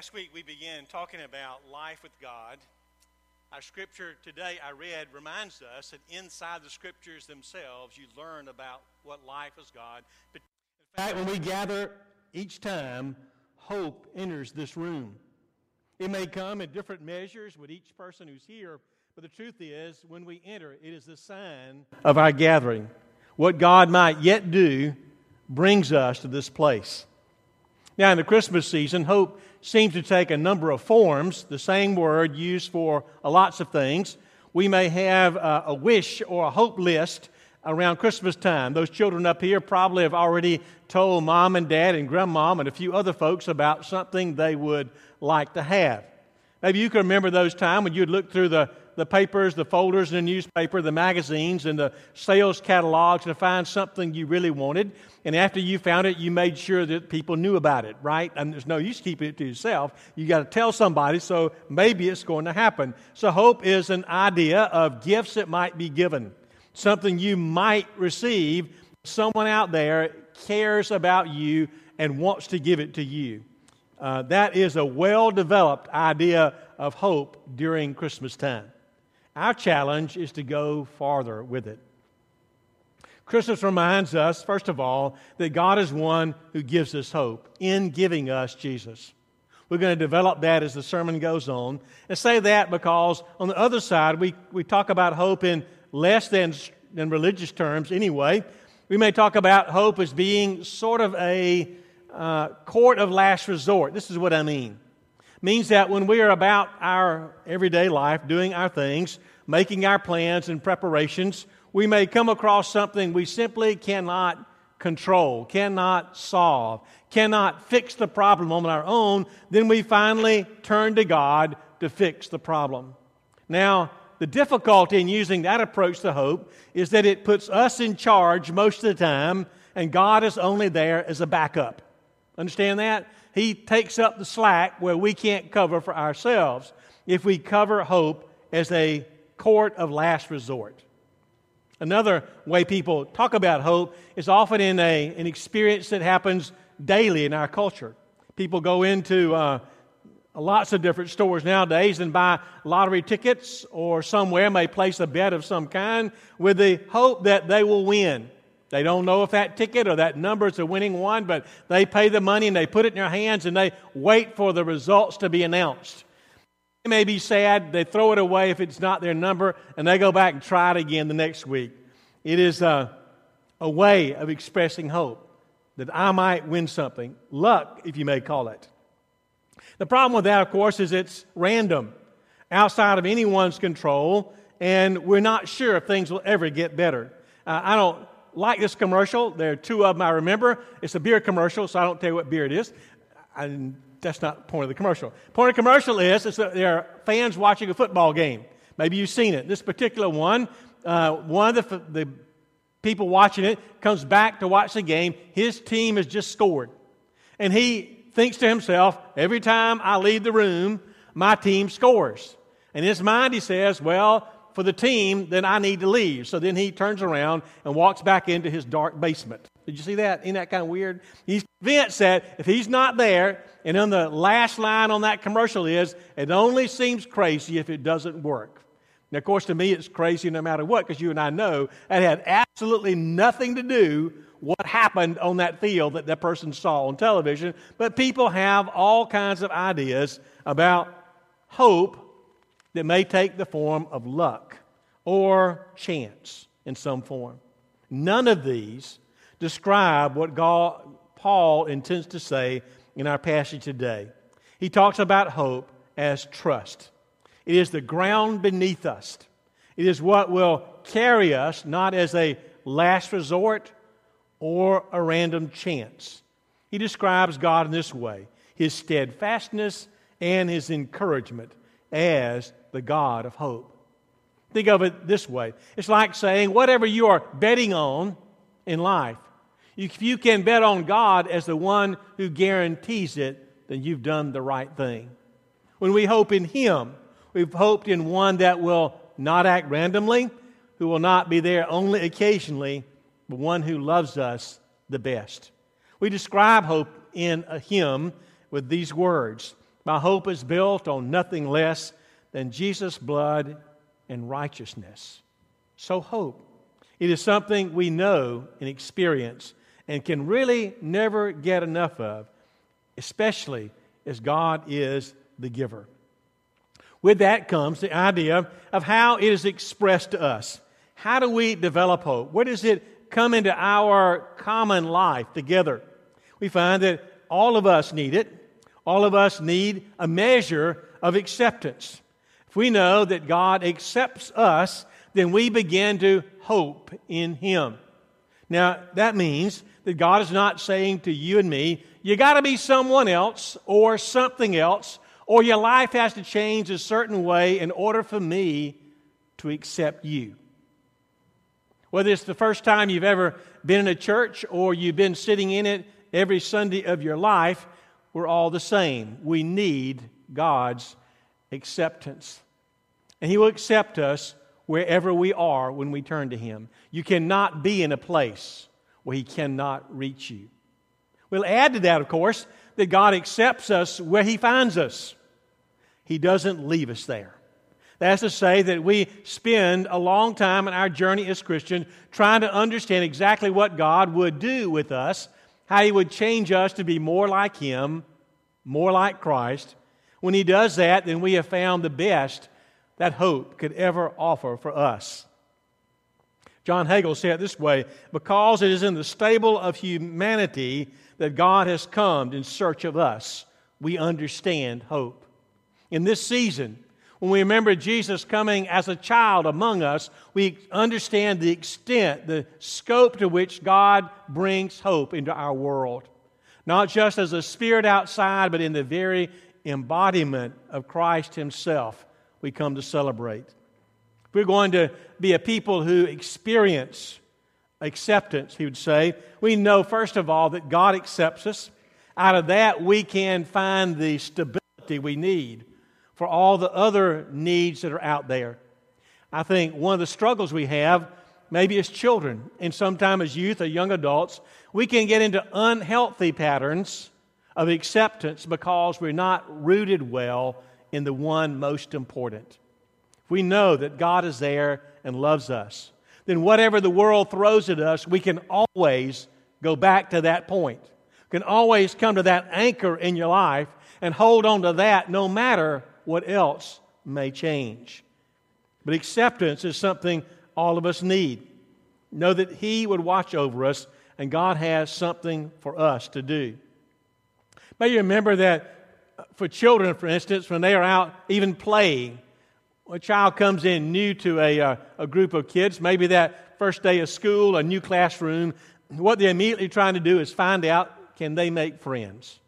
Last week we began talking about life with God. Our scripture today I read reminds us that inside the scriptures themselves you learn about what life is God. But in fact, when we gather each time, hope enters this room. It may come in different measures with each person who's here, but the truth is, when we enter, it is the sign of our gathering. What God might yet do brings us to this place. Now, in the Christmas season, hope seems to take a number of forms, the same word used for lots of things. We may have a, a wish or a hope list around Christmas time. Those children up here probably have already told mom and dad and grandmom and a few other folks about something they would like to have. Maybe you can remember those times when you'd look through the the papers, the folders in the newspaper, the magazines, and the sales catalogs to find something you really wanted. And after you found it, you made sure that people knew about it, right? And there's no use keeping it to yourself. You got to tell somebody, so maybe it's going to happen. So, hope is an idea of gifts that might be given, something you might receive. Someone out there cares about you and wants to give it to you. Uh, that is a well developed idea of hope during Christmas time. Our challenge is to go farther with it. Christmas reminds us, first of all, that God is one who gives us hope in giving us Jesus. We're going to develop that as the sermon goes on. And say that because on the other side, we, we talk about hope in less than, than religious terms anyway. We may talk about hope as being sort of a uh, court of last resort. This is what I mean means that when we are about our everyday life, doing our things, making our plans and preparations, we may come across something we simply cannot control, cannot solve, cannot fix the problem on our own, then we finally turn to God to fix the problem. Now, the difficulty in using that approach to hope is that it puts us in charge most of the time, and God is only there as a backup. Understand that? He takes up the slack where we can't cover for ourselves if we cover hope as a court of last resort. Another way people talk about hope is often in a, an experience that happens daily in our culture. People go into uh, lots of different stores nowadays and buy lottery tickets or somewhere may place a bet of some kind with the hope that they will win. They don't know if that ticket or that number is a winning one, but they pay the money and they put it in their hands and they wait for the results to be announced. They may be sad, they throw it away if it's not their number, and they go back and try it again the next week. It is a, a way of expressing hope that I might win something. Luck, if you may call it. The problem with that, of course, is it's random, outside of anyone's control, and we're not sure if things will ever get better. Uh, I don't like this commercial. There are two of them I remember. It's a beer commercial, so I don't tell you what beer it is. And that's not the point of the commercial. Point of the commercial is, is that there are fans watching a football game. Maybe you've seen it. This particular one, uh, one of the, the people watching it comes back to watch the game. His team has just scored. And he thinks to himself, every time I leave the room, my team scores. In his mind, he says, well, for the team, then I need to leave. So then he turns around and walks back into his dark basement. Did you see that? Isn't that kind of weird? He's convinced that if he's not there, and then the last line on that commercial is, it only seems crazy if it doesn't work. Now, of course, to me, it's crazy no matter what, because you and I know that had absolutely nothing to do what happened on that field that that person saw on television. But people have all kinds of ideas about hope that may take the form of luck or chance in some form. None of these describe what God, Paul intends to say in our passage today. He talks about hope as trust. It is the ground beneath us. It is what will carry us not as a last resort or a random chance. He describes God in this way his steadfastness and his encouragement as the God of hope. Think of it this way it's like saying, whatever you are betting on in life, if you can bet on God as the one who guarantees it, then you've done the right thing. When we hope in Him, we've hoped in one that will not act randomly, who will not be there only occasionally, but one who loves us the best. We describe hope in a hymn with these words My hope is built on nothing less than Jesus' blood and righteousness. So, hope. It is something we know and experience and can really never get enough of, especially as God is the giver. With that comes the idea of how it is expressed to us. How do we develop hope? Where does it come into our common life together? We find that all of us need it. All of us need a measure of acceptance. If we know that God accepts us, then we begin to hope in Him. Now, that means that God is not saying to you and me, you got to be someone else or something else, or your life has to change a certain way in order for me to accept you. Whether it's the first time you've ever been in a church or you've been sitting in it every Sunday of your life, we're all the same. We need God's acceptance. And He will accept us wherever we are when we turn to Him. You cannot be in a place where He cannot reach you. We'll add to that, of course, that God accepts us where He finds us. He doesn't leave us there. That's to say that we spend a long time in our journey as Christians trying to understand exactly what God would do with us, how He would change us to be more like Him, more like Christ. When He does that, then we have found the best that hope could ever offer for us. John Hagel said it this way because it is in the stable of humanity that God has come in search of us, we understand hope. In this season, when we remember Jesus coming as a child among us, we understand the extent, the scope to which God brings hope into our world. Not just as a spirit outside, but in the very embodiment of Christ Himself, we come to celebrate. We're going to be a people who experience acceptance, he would say. We know, first of all, that God accepts us. Out of that, we can find the stability we need for all the other needs that are out there. I think one of the struggles we have, maybe as children and sometimes as youth or young adults, we can get into unhealthy patterns of acceptance because we're not rooted well in the one most important. If we know that God is there and loves us, then whatever the world throws at us, we can always go back to that point. We can always come to that anchor in your life and hold on to that no matter what else may change. But acceptance is something all of us need. Know that He would watch over us and God has something for us to do. May you remember that for children, for instance, when they are out even playing, a child comes in new to a, uh, a group of kids, maybe that first day of school, a new classroom, what they're immediately trying to do is find out can they make friends?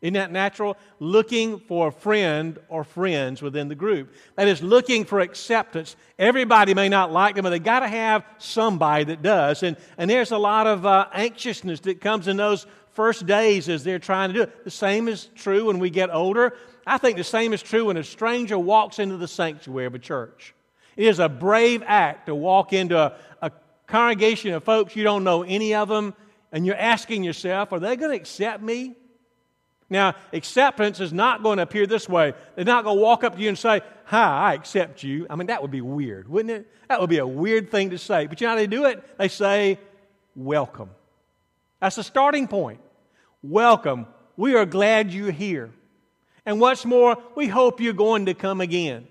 Isn't that natural? Looking for a friend or friends within the group. That is looking for acceptance. Everybody may not like them, but they got to have somebody that does. And, and there's a lot of uh, anxiousness that comes in those first days as they're trying to do it. The same is true when we get older. I think the same is true when a stranger walks into the sanctuary of a church. It is a brave act to walk into a, a congregation of folks you don't know any of them, and you're asking yourself, are they going to accept me? Now, acceptance is not going to appear this way. They're not going to walk up to you and say, Hi, I accept you. I mean, that would be weird, wouldn't it? That would be a weird thing to say. But you know how they do it? They say, Welcome. That's the starting point. Welcome. We are glad you're here. And what's more, we hope you're going to come again.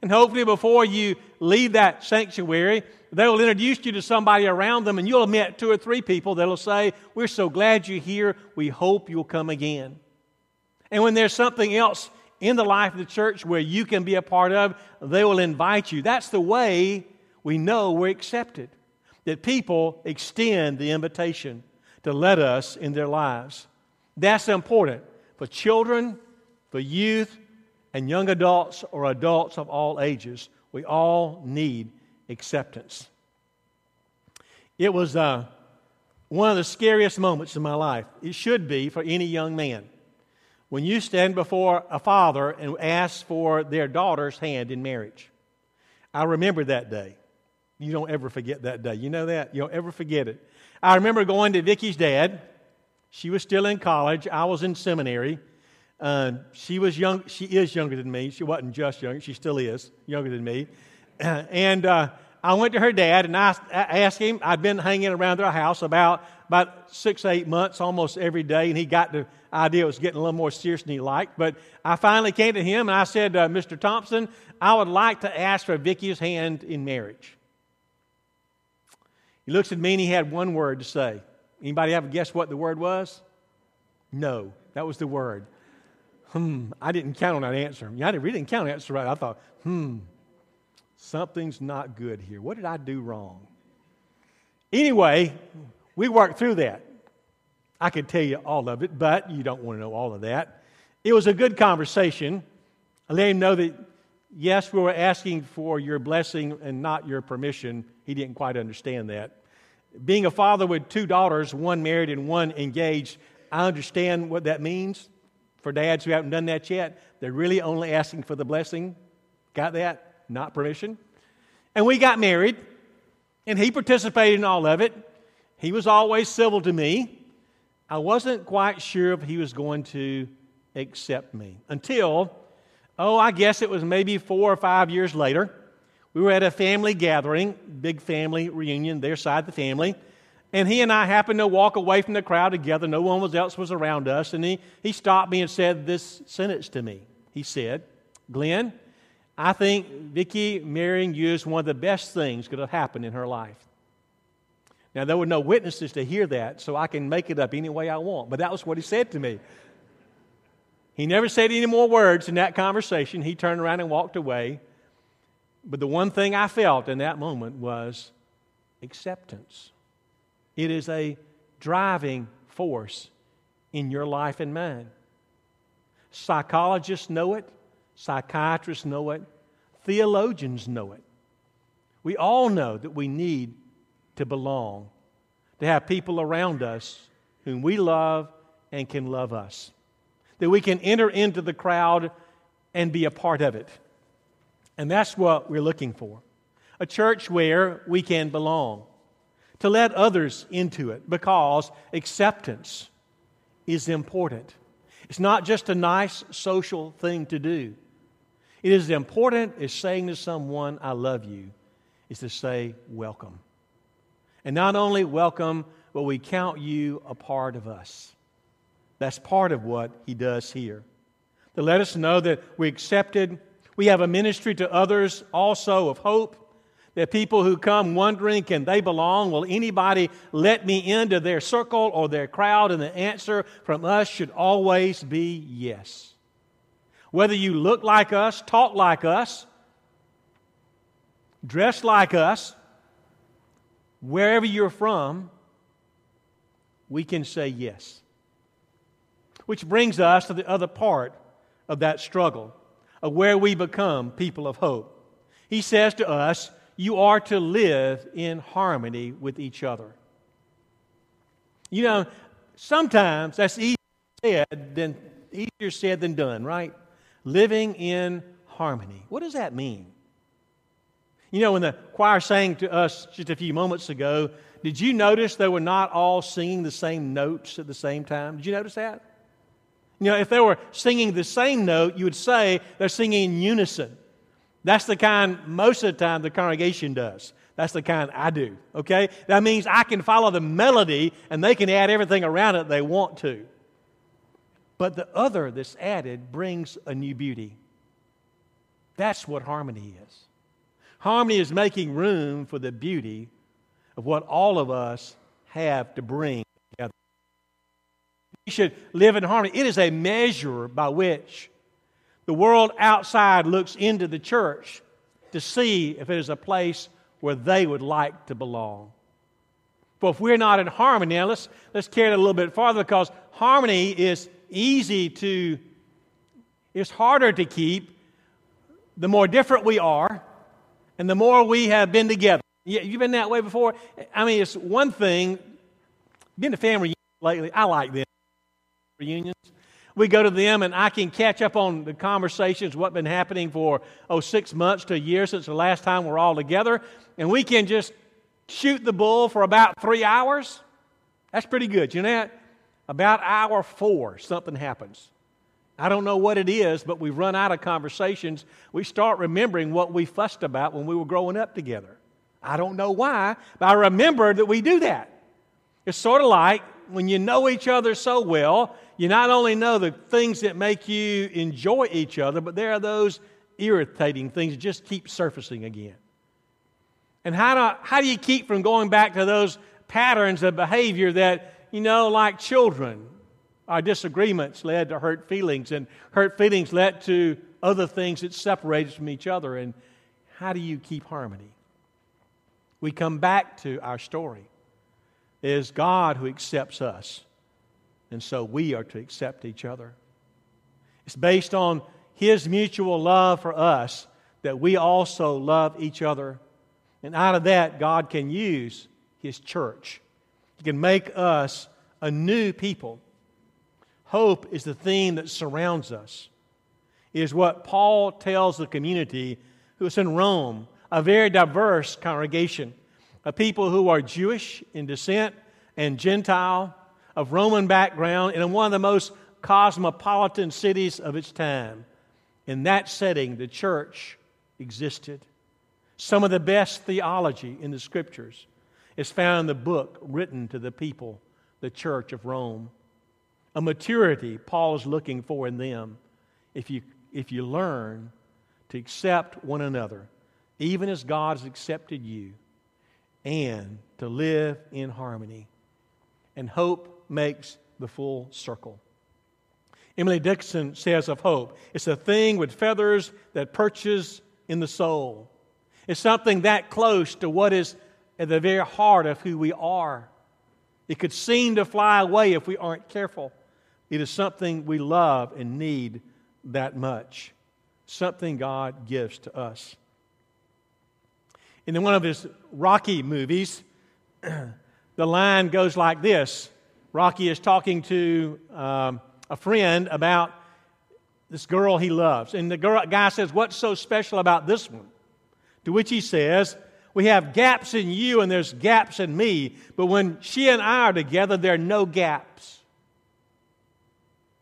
And hopefully, before you leave that sanctuary, they will introduce you to somebody around them, and you'll have met two or three people that will say, We're so glad you're here. We hope you'll come again. And when there's something else in the life of the church where you can be a part of, they will invite you. That's the way we know we're accepted, that people extend the invitation to let us in their lives. That's important for children, for youth, and young adults or adults of all ages. We all need acceptance. It was uh, one of the scariest moments in my life. It should be for any young man. When you stand before a father and ask for their daughter's hand in marriage. I remember that day. You don't ever forget that day. You know that? You don't ever forget it. I remember going to Vicky's dad. She was still in college. I was in seminary. Uh, she was young. She is younger than me. She wasn't just young. She still is younger than me. And uh, I went to her dad and I, I asked him. I'd been hanging around their house about about six, eight months, almost every day, and he got the idea it was getting a little more serious than he liked. But I finally came to him and I said, uh, Mr. Thompson, I would like to ask for Vicky's hand in marriage. He looks at me and he had one word to say. Anybody have a guess what the word was? No. That was the word. Hmm. I didn't count on that answer. Yeah, I didn't, really didn't count on that answer right. I thought, hmm, something's not good here. What did I do wrong? Anyway, we worked through that. I could tell you all of it, but you don't want to know all of that. It was a good conversation. I let him know that, yes, we were asking for your blessing and not your permission. He didn't quite understand that. Being a father with two daughters, one married and one engaged, I understand what that means. For dads who haven't done that yet, they're really only asking for the blessing. Got that? Not permission. And we got married, and he participated in all of it. He was always civil to me. I wasn't quite sure if he was going to accept me until, oh, I guess it was maybe four or five years later. We were at a family gathering, big family reunion, their side of the family. And he and I happened to walk away from the crowd together. No one else was around us. And he, he stopped me and said this sentence to me. He said, Glenn, I think Vicki marrying you is one of the best things could have happened in her life. Now, there were no witnesses to hear that, so I can make it up any way I want. But that was what he said to me. He never said any more words in that conversation. He turned around and walked away. But the one thing I felt in that moment was acceptance. It is a driving force in your life and mine. Psychologists know it, psychiatrists know it, theologians know it. We all know that we need to belong, to have people around us whom we love and can love us, that we can enter into the crowd and be a part of it. And that's what we're looking for a church where we can belong, to let others into it, because acceptance is important. It's not just a nice social thing to do. It is important as saying to someone, I love you, is to say, welcome. And not only welcome, but we count you a part of us. That's part of what he does here. To let us know that we accepted, we have a ministry to others also of hope. That people who come wondering, can they belong? Will anybody let me into their circle or their crowd? And the answer from us should always be yes. Whether you look like us, talk like us, dress like us, wherever you're from, we can say yes. Which brings us to the other part of that struggle, of where we become people of hope. He says to us, You are to live in harmony with each other. You know, sometimes that's easier said than, easier said than done, right? Living in harmony. What does that mean? You know, when the choir sang to us just a few moments ago, did you notice they were not all singing the same notes at the same time? Did you notice that? You know, if they were singing the same note, you would say they're singing in unison. That's the kind most of the time the congregation does. That's the kind I do, okay? That means I can follow the melody and they can add everything around it they want to. But the other that's added brings a new beauty. That's what harmony is. Harmony is making room for the beauty of what all of us have to bring should live in harmony. It is a measure by which the world outside looks into the church to see if it is a place where they would like to belong. But if we're not in harmony, now let's, let's carry it a little bit farther because harmony is easy to, it's harder to keep the more different we are and the more we have been together. You've been that way before? I mean, it's one thing, been to family lately, I like them. Reunions. We go to them and I can catch up on the conversations, what's been happening for, oh, six months to a year since the last time we're all together. And we can just shoot the bull for about three hours. That's pretty good. You know that? About hour four, something happens. I don't know what it is, but we've run out of conversations. We start remembering what we fussed about when we were growing up together. I don't know why, but I remember that we do that. It's sort of like when you know each other so well, you not only know the things that make you enjoy each other, but there are those irritating things that just keep surfacing again. And how do, how do you keep from going back to those patterns of behavior that, you know, like children, our disagreements led to hurt feelings, and hurt feelings led to other things that separate us from each other. And how do you keep harmony? We come back to our story. It is God who accepts us, and so we are to accept each other. It's based on His mutual love for us that we also love each other. And out of that, God can use His church. He can make us a new people Hope is the theme that surrounds us. It is what Paul tells the community who is in Rome, a very diverse congregation, of people who are Jewish in descent and Gentile, of Roman background, and in one of the most cosmopolitan cities of its time. In that setting, the church existed. Some of the best theology in the scriptures is found in the book written to the people, the church of Rome a maturity Paul is looking for in them if you, if you learn to accept one another, even as God has accepted you, and to live in harmony. And hope makes the full circle. Emily Dickinson says of hope it's a thing with feathers that perches in the soul. It's something that close to what is at the very heart of who we are. It could seem to fly away if we aren't careful. It is something we love and need that much, something God gives to us. In one of his Rocky movies, the line goes like this Rocky is talking to um, a friend about this girl he loves. And the girl, guy says, What's so special about this one? To which he says, We have gaps in you and there's gaps in me, but when she and I are together, there are no gaps.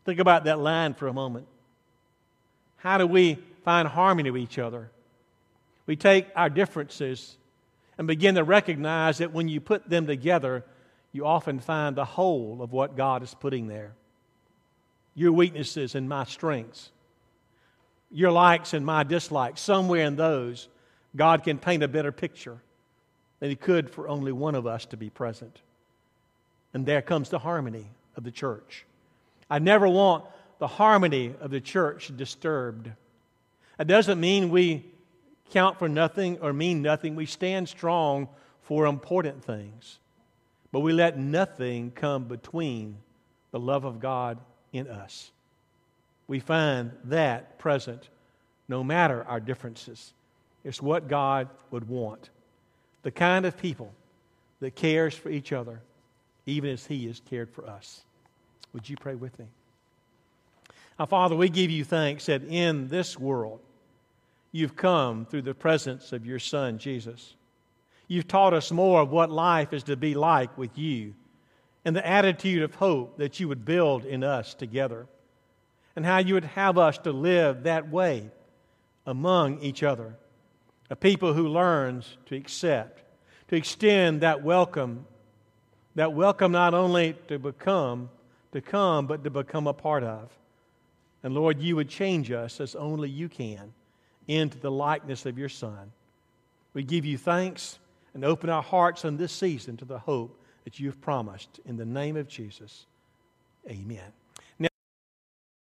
Think about that line for a moment. How do we find harmony with each other? We take our differences and begin to recognize that when you put them together, you often find the whole of what God is putting there. Your weaknesses and my strengths, your likes and my dislikes, somewhere in those, God can paint a better picture than He could for only one of us to be present. And there comes the harmony of the church. I never want the harmony of the church disturbed. It doesn't mean we count for nothing or mean nothing. We stand strong for important things. But we let nothing come between the love of God in us. We find that present no matter our differences. It's what God would want. The kind of people that cares for each other, even as He has cared for us. Would you pray with me? Now, Father, we give you thanks that in this world you've come through the presence of your Son, Jesus. You've taught us more of what life is to be like with you and the attitude of hope that you would build in us together and how you would have us to live that way among each other. A people who learns to accept, to extend that welcome, that welcome not only to become, to come, but to become a part of. And Lord, you would change us as only you can into the likeness of your Son. We give you thanks and open our hearts in this season to the hope that you've promised. In the name of Jesus, amen.